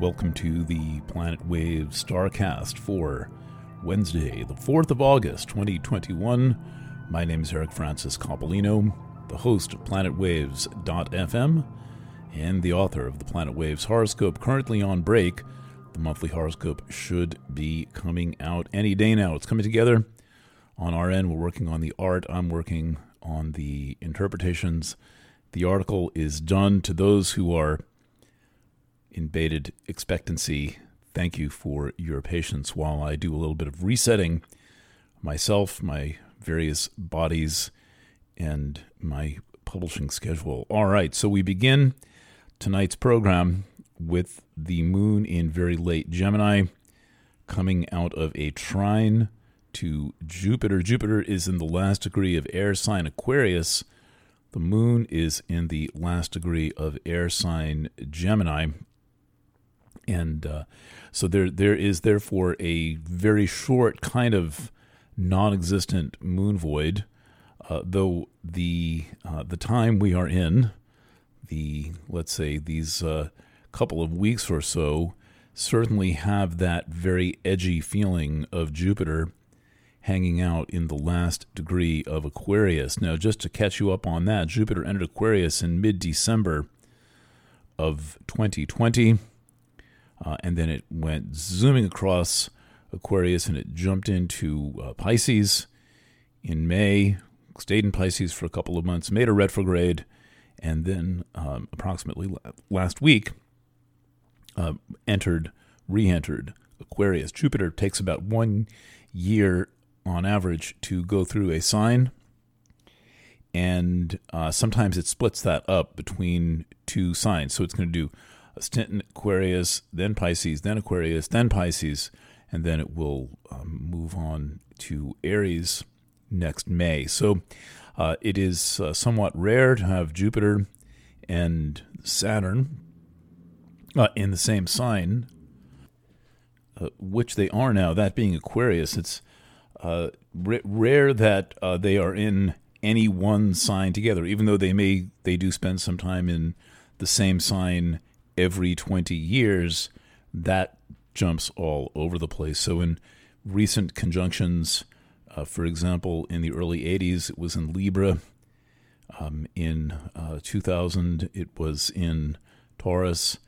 Welcome to the Planet Wave Starcast for Wednesday, the 4th of August, 2021. My name is Eric Francis Coppolino, the host of PlanetWaves.fm and the author of the Planet Waves horoscope, currently on break. The monthly horoscope should be coming out any day now. It's coming together on our end. We're working on the art, I'm working on the interpretations. The article is done to those who are in bated expectancy. Thank you for your patience while I do a little bit of resetting myself, my various bodies, and my publishing schedule. All right, so we begin tonight's program with the moon in very late Gemini coming out of a trine to Jupiter. Jupiter is in the last degree of air sign Aquarius. The moon is in the last degree of air sign Gemini and uh, so there there is therefore a very short kind of non-existent moon void, uh, though the uh, the time we are in, the let's say these uh, couple of weeks or so, certainly have that very edgy feeling of Jupiter hanging out in the last degree of Aquarius. Now, just to catch you up on that, Jupiter entered Aquarius in mid December of 2020. Uh, and then it went zooming across Aquarius and it jumped into uh, Pisces in May, stayed in Pisces for a couple of months, made a retrograde, and then um, approximately last week uh, entered, re entered Aquarius. Jupiter takes about one year on average to go through a sign. And uh, sometimes it splits that up between two signs. So it's going to do stint in Aquarius, then Pisces, then Aquarius, then Pisces, and then it will um, move on to Aries next May. So uh, it is uh, somewhat rare to have Jupiter and Saturn uh, in the same sign, uh, which they are now, that being Aquarius. It's uh, r- rare that uh, they are in any one sign together, even though they may they do spend some time in the same sign every 20 years, that jumps all over the place. So, in recent conjunctions, uh, for example, in the early 80s, it was in Libra. Um, in uh, 2000, it was in Taurus.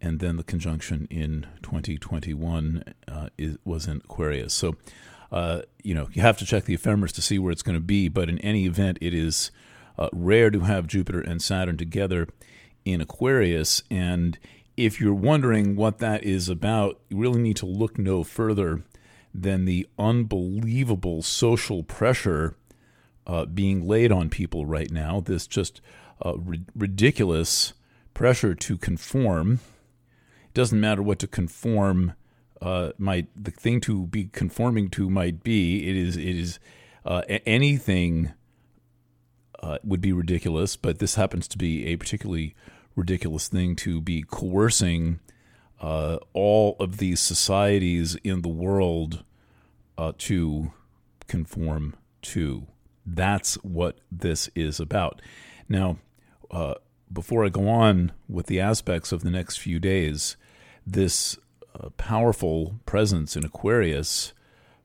And then the conjunction in 2021 uh, is, was in Aquarius. So, uh, you know, you have to check the ephemeris to see where it's going to be. But in any event, it is uh, rare to have Jupiter and Saturn together in Aquarius. And if you're wondering what that is about, you really need to look no further than the unbelievable social pressure uh, being laid on people right now. This just uh, ri- ridiculous pressure to conform. It doesn't matter what to conform uh, might the thing to be conforming to might be. It is it is uh, anything uh, would be ridiculous, but this happens to be a particularly ridiculous thing to be coercing uh, all of these societies in the world uh, to conform to. That's what this is about. Now, uh, before I go on with the aspects of the next few days, this uh, powerful presence in Aquarius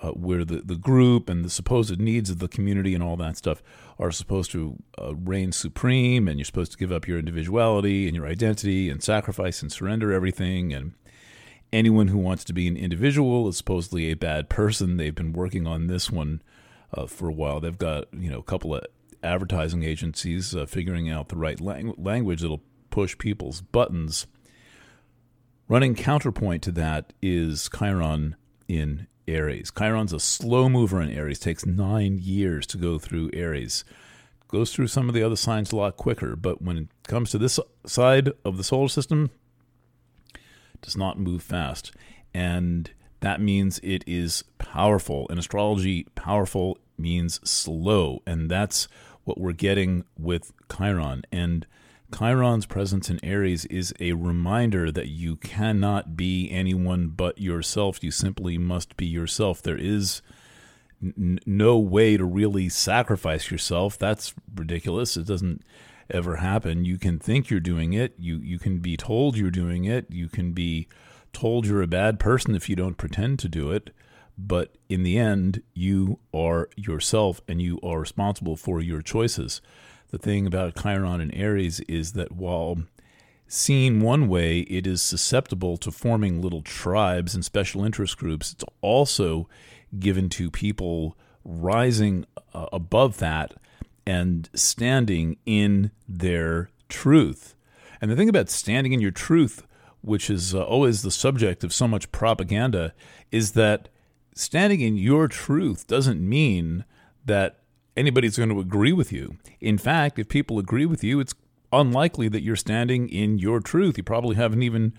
uh, where the, the group and the supposed needs of the community and all that stuff are supposed to uh, reign supreme, and you're supposed to give up your individuality and your identity and sacrifice and surrender everything. And anyone who wants to be an individual is supposedly a bad person. They've been working on this one uh, for a while. They've got you know a couple of advertising agencies uh, figuring out the right lang- language that'll push people's buttons. Running counterpoint to that is Chiron in Aries. Chiron's a slow mover in Aries, takes nine years to go through Aries. Goes through some of the other signs a lot quicker, but when it comes to this side of the solar system, does not move fast. And that means it is powerful. In astrology, powerful means slow. And that's what we're getting with Chiron. And Chiron's presence in Aries is a reminder that you cannot be anyone but yourself. You simply must be yourself. There is n- no way to really sacrifice yourself. That's ridiculous. It doesn't ever happen. You can think you're doing it. You you can be told you're doing it. You can be told you're a bad person if you don't pretend to do it. But in the end, you are yourself and you are responsible for your choices. The thing about Chiron and Aries is that while seen one way, it is susceptible to forming little tribes and special interest groups. It's also given to people rising uh, above that and standing in their truth. And the thing about standing in your truth, which is uh, always the subject of so much propaganda, is that standing in your truth doesn't mean that anybody's going to agree with you. In fact, if people agree with you, it's unlikely that you're standing in your truth. You probably haven't even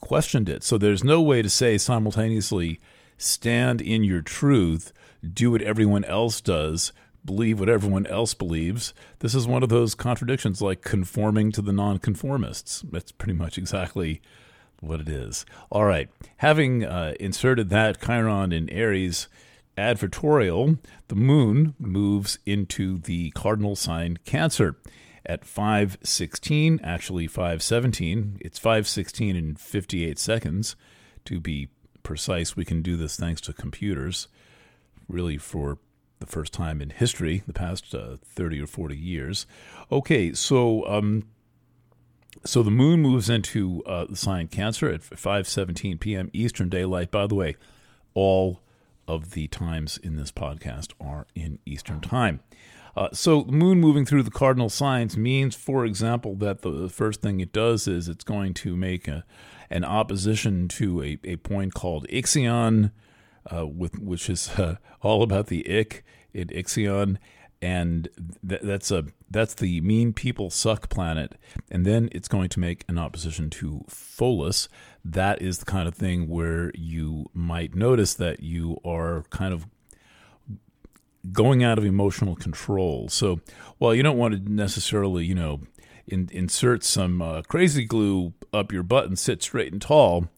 questioned it. So there's no way to say simultaneously stand in your truth, do what everyone else does, believe what everyone else believes. This is one of those contradictions like conforming to the nonconformists. That's pretty much exactly what it is. All right. Having uh, inserted that Chiron in Aries advertorial, the moon moves into the cardinal sign Cancer at 516, actually 517. It's 516 in 58 seconds to be precise. We can do this thanks to computers, really for the first time in history, the past uh, 30 or 40 years. Okay, so um, so the moon moves into uh, the sign Cancer at 5:17 p.m. Eastern Daylight. By the way, all of the times in this podcast are in Eastern Time. Uh, so, the moon moving through the cardinal signs means, for example, that the first thing it does is it's going to make a, an opposition to a, a point called Ixion, uh, with which is uh, all about the ick in Ixion, and th- that's a that's the mean people suck planet. And then it's going to make an opposition to Pholus. That is the kind of thing where you might notice that you are kind of going out of emotional control. So, while you don't want to necessarily, you know, in, insert some uh, crazy glue up your butt and sit straight and tall,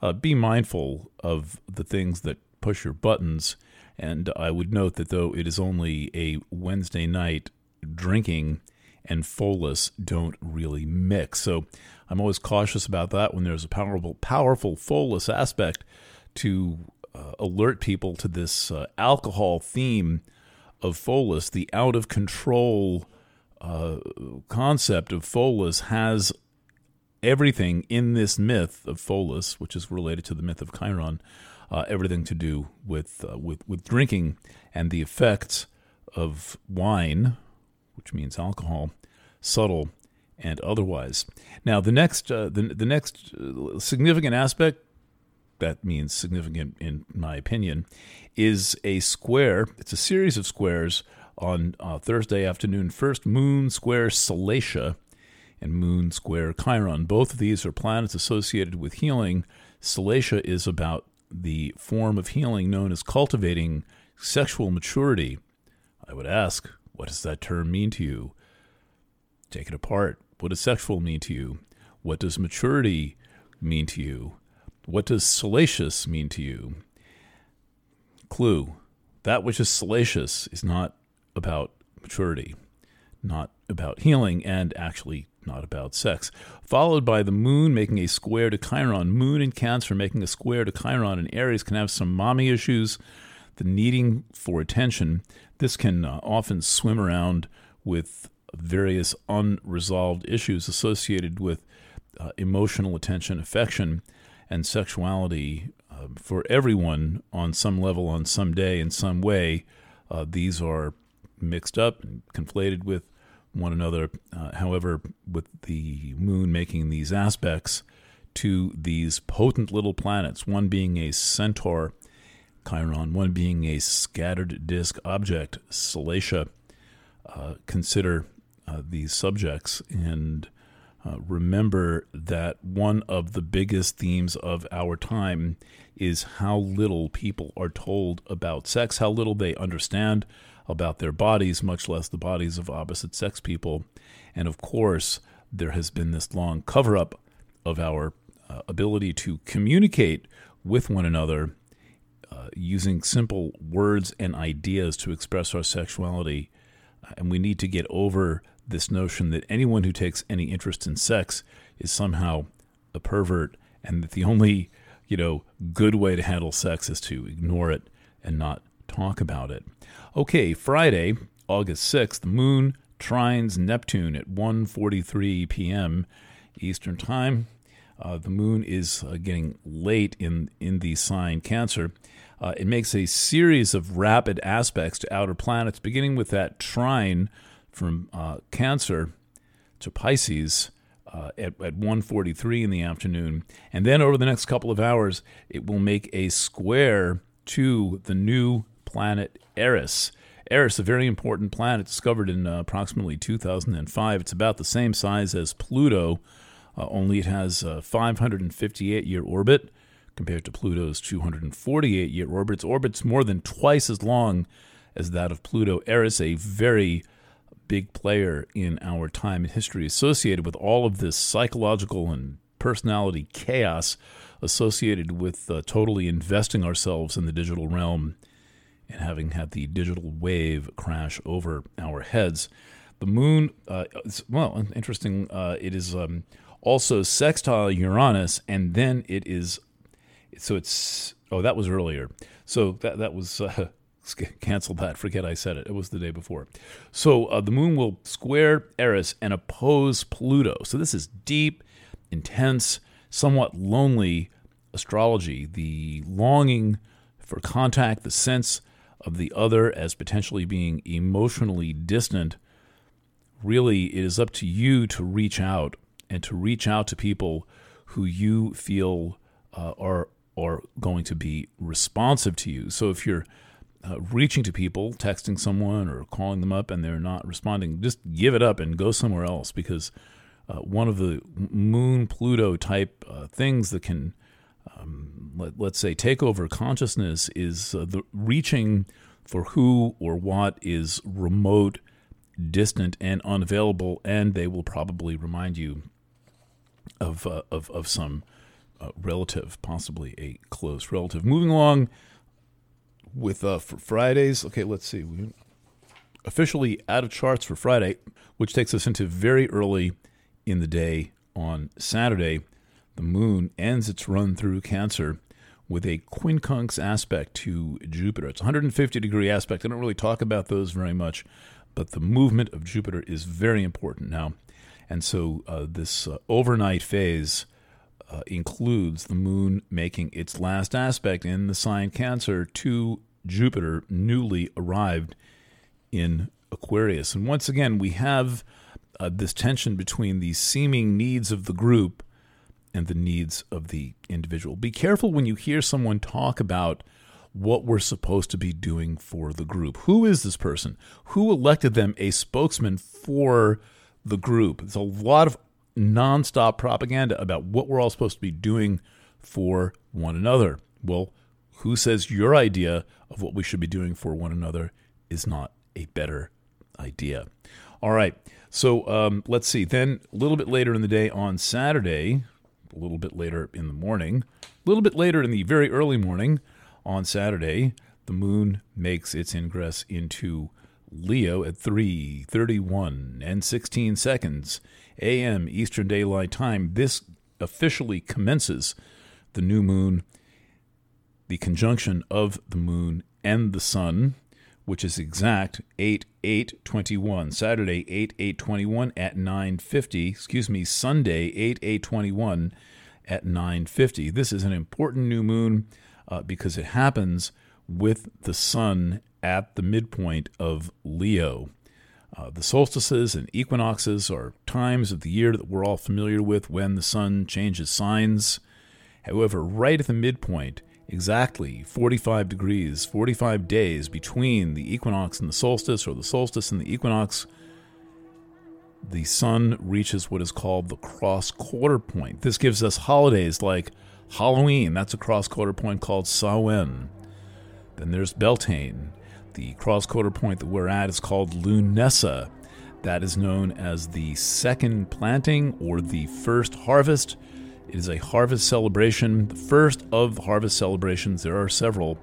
uh, be mindful of the things that push your buttons. And I would note that though it is only a Wednesday night, drinking and Pholus don't really mix. So I'm always cautious about that when there's a powerful, powerful Pholus aspect to uh, alert people to this uh, alcohol theme of Pholus. The out of control uh, concept of Pholus has everything in this myth of Pholus, which is related to the myth of Chiron, uh, everything to do with, uh, with, with drinking and the effects of wine, which means alcohol, subtle and otherwise. Now, the next, uh, the, the next significant aspect that means significant in my opinion, is a square. It's a series of squares on uh, Thursday afternoon. First, Moon Square Salacia and Moon Square Chiron. Both of these are planets associated with healing. Salacia is about the form of healing known as cultivating sexual maturity. I would ask, what does that term mean to you? Take it apart. What does sexual mean to you? What does maturity mean to you? What does salacious mean to you? Clue that which is salacious is not about maturity, not about healing, and actually not about sex. Followed by the moon making a square to Chiron. Moon in Cancer making a square to Chiron and Aries can have some mommy issues, the needing for attention. This can uh, often swim around with various unresolved issues associated with uh, emotional attention, affection, and sexuality uh, for everyone on some level, on some day, in some way. Uh, these are mixed up and conflated with one another. Uh, however, with the moon making these aspects to these potent little planets, one being a centaur, Chiron, one being a scattered disk object, Salacia, uh, consider uh, these subjects and uh, remember that one of the biggest themes of our time is how little people are told about sex, how little they understand about their bodies, much less the bodies of opposite sex people. And of course, there has been this long cover up of our uh, ability to communicate with one another uh, using simple words and ideas to express our sexuality. And we need to get over this notion that anyone who takes any interest in sex is somehow a pervert and that the only, you know, good way to handle sex is to ignore it and not talk about it. Okay, Friday, August 6th, the moon trines Neptune at 1:43 p.m. Eastern Time. Uh, the moon is uh, getting late in in the sign Cancer. Uh, it makes a series of rapid aspects to outer planets, beginning with that trine from uh, Cancer to Pisces uh, at, at 1.43 in the afternoon. And then over the next couple of hours, it will make a square to the new planet Eris. Eris, a very important planet discovered in uh, approximately 2005. It's about the same size as Pluto, uh, only it has a 558 year orbit compared to Pluto's 248 year orbit. Its orbit's more than twice as long as that of Pluto. Eris, a very big player in our time and history associated with all of this psychological and personality chaos associated with uh, totally investing ourselves in the digital realm and having had the digital wave crash over our heads. The moon, uh, well, interesting, uh, it is um, also sextile Uranus, and then it is, so it's, oh, that was earlier. So that, that was, uh, cancel that. Forget I said it. It was the day before. So uh, the moon will square Eris and oppose Pluto. So this is deep, intense, somewhat lonely astrology. The longing for contact, the sense of the other as potentially being emotionally distant. Really, it is up to you to reach out and to reach out to people who you feel uh, are are going to be responsive to you. So if you're uh, reaching to people, texting someone or calling them up and they're not responding, just give it up and go somewhere else because uh, one of the moon Pluto type uh, things that can, um, let, us say, take over consciousness is uh, the reaching for who or what is remote, distant, and unavailable, and they will probably remind you of uh, of, of some uh, relative, possibly a close relative. Moving along with uh, for Fridays. Okay, let's see. We officially out of charts for Friday, which takes us into very early in the day on Saturday. The moon ends its run through Cancer with a quincunx aspect to Jupiter. It's a 150 degree aspect. I don't really talk about those very much, but the movement of Jupiter is very important now. And so uh, this uh, overnight phase uh, includes the moon making its last aspect in the sign Cancer to Jupiter, newly arrived in Aquarius. And once again, we have uh, this tension between the seeming needs of the group and the needs of the individual. Be careful when you hear someone talk about what we're supposed to be doing for the group. Who is this person? Who elected them a spokesman for the group? There's a lot of nonstop propaganda about what we're all supposed to be doing for one another. Well, who says your idea of what we should be doing for one another is not a better idea? All right. So um, let's see. Then a little bit later in the day on Saturday, a little bit later in the morning, a little bit later in the very early morning on Saturday, the moon makes its ingress into Leo at 3:31 and 16 seconds a.m. Eastern Daylight Time. This officially commences the new moon, the conjunction of the moon and the sun, which is exact 8 8 21. Saturday 8 8 21 at 9:50. Excuse me, Sunday 8 8 21 at 9:50. This is an important new moon uh, because it happens with the sun at the midpoint of Leo. Uh, the solstices and equinoxes are times of the year that we're all familiar with when the sun changes signs. However, right at the midpoint, exactly 45 degrees, 45 days between the equinox and the solstice, or the solstice and the equinox, the sun reaches what is called the cross quarter point. This gives us holidays like Halloween, that's a cross quarter point called Samhain. Then there's Beltane, the cross quarter point that we're at is called Lughnasadh. That is known as the second planting or the first harvest. It is a harvest celebration, the first of harvest celebrations. There are several,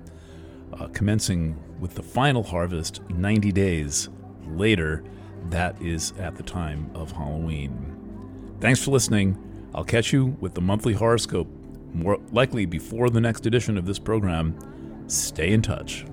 uh, commencing with the final harvest 90 days later. that is at the time of Halloween. Thanks for listening. I'll catch you with the monthly horoscope, more likely before the next edition of this program. Stay in touch.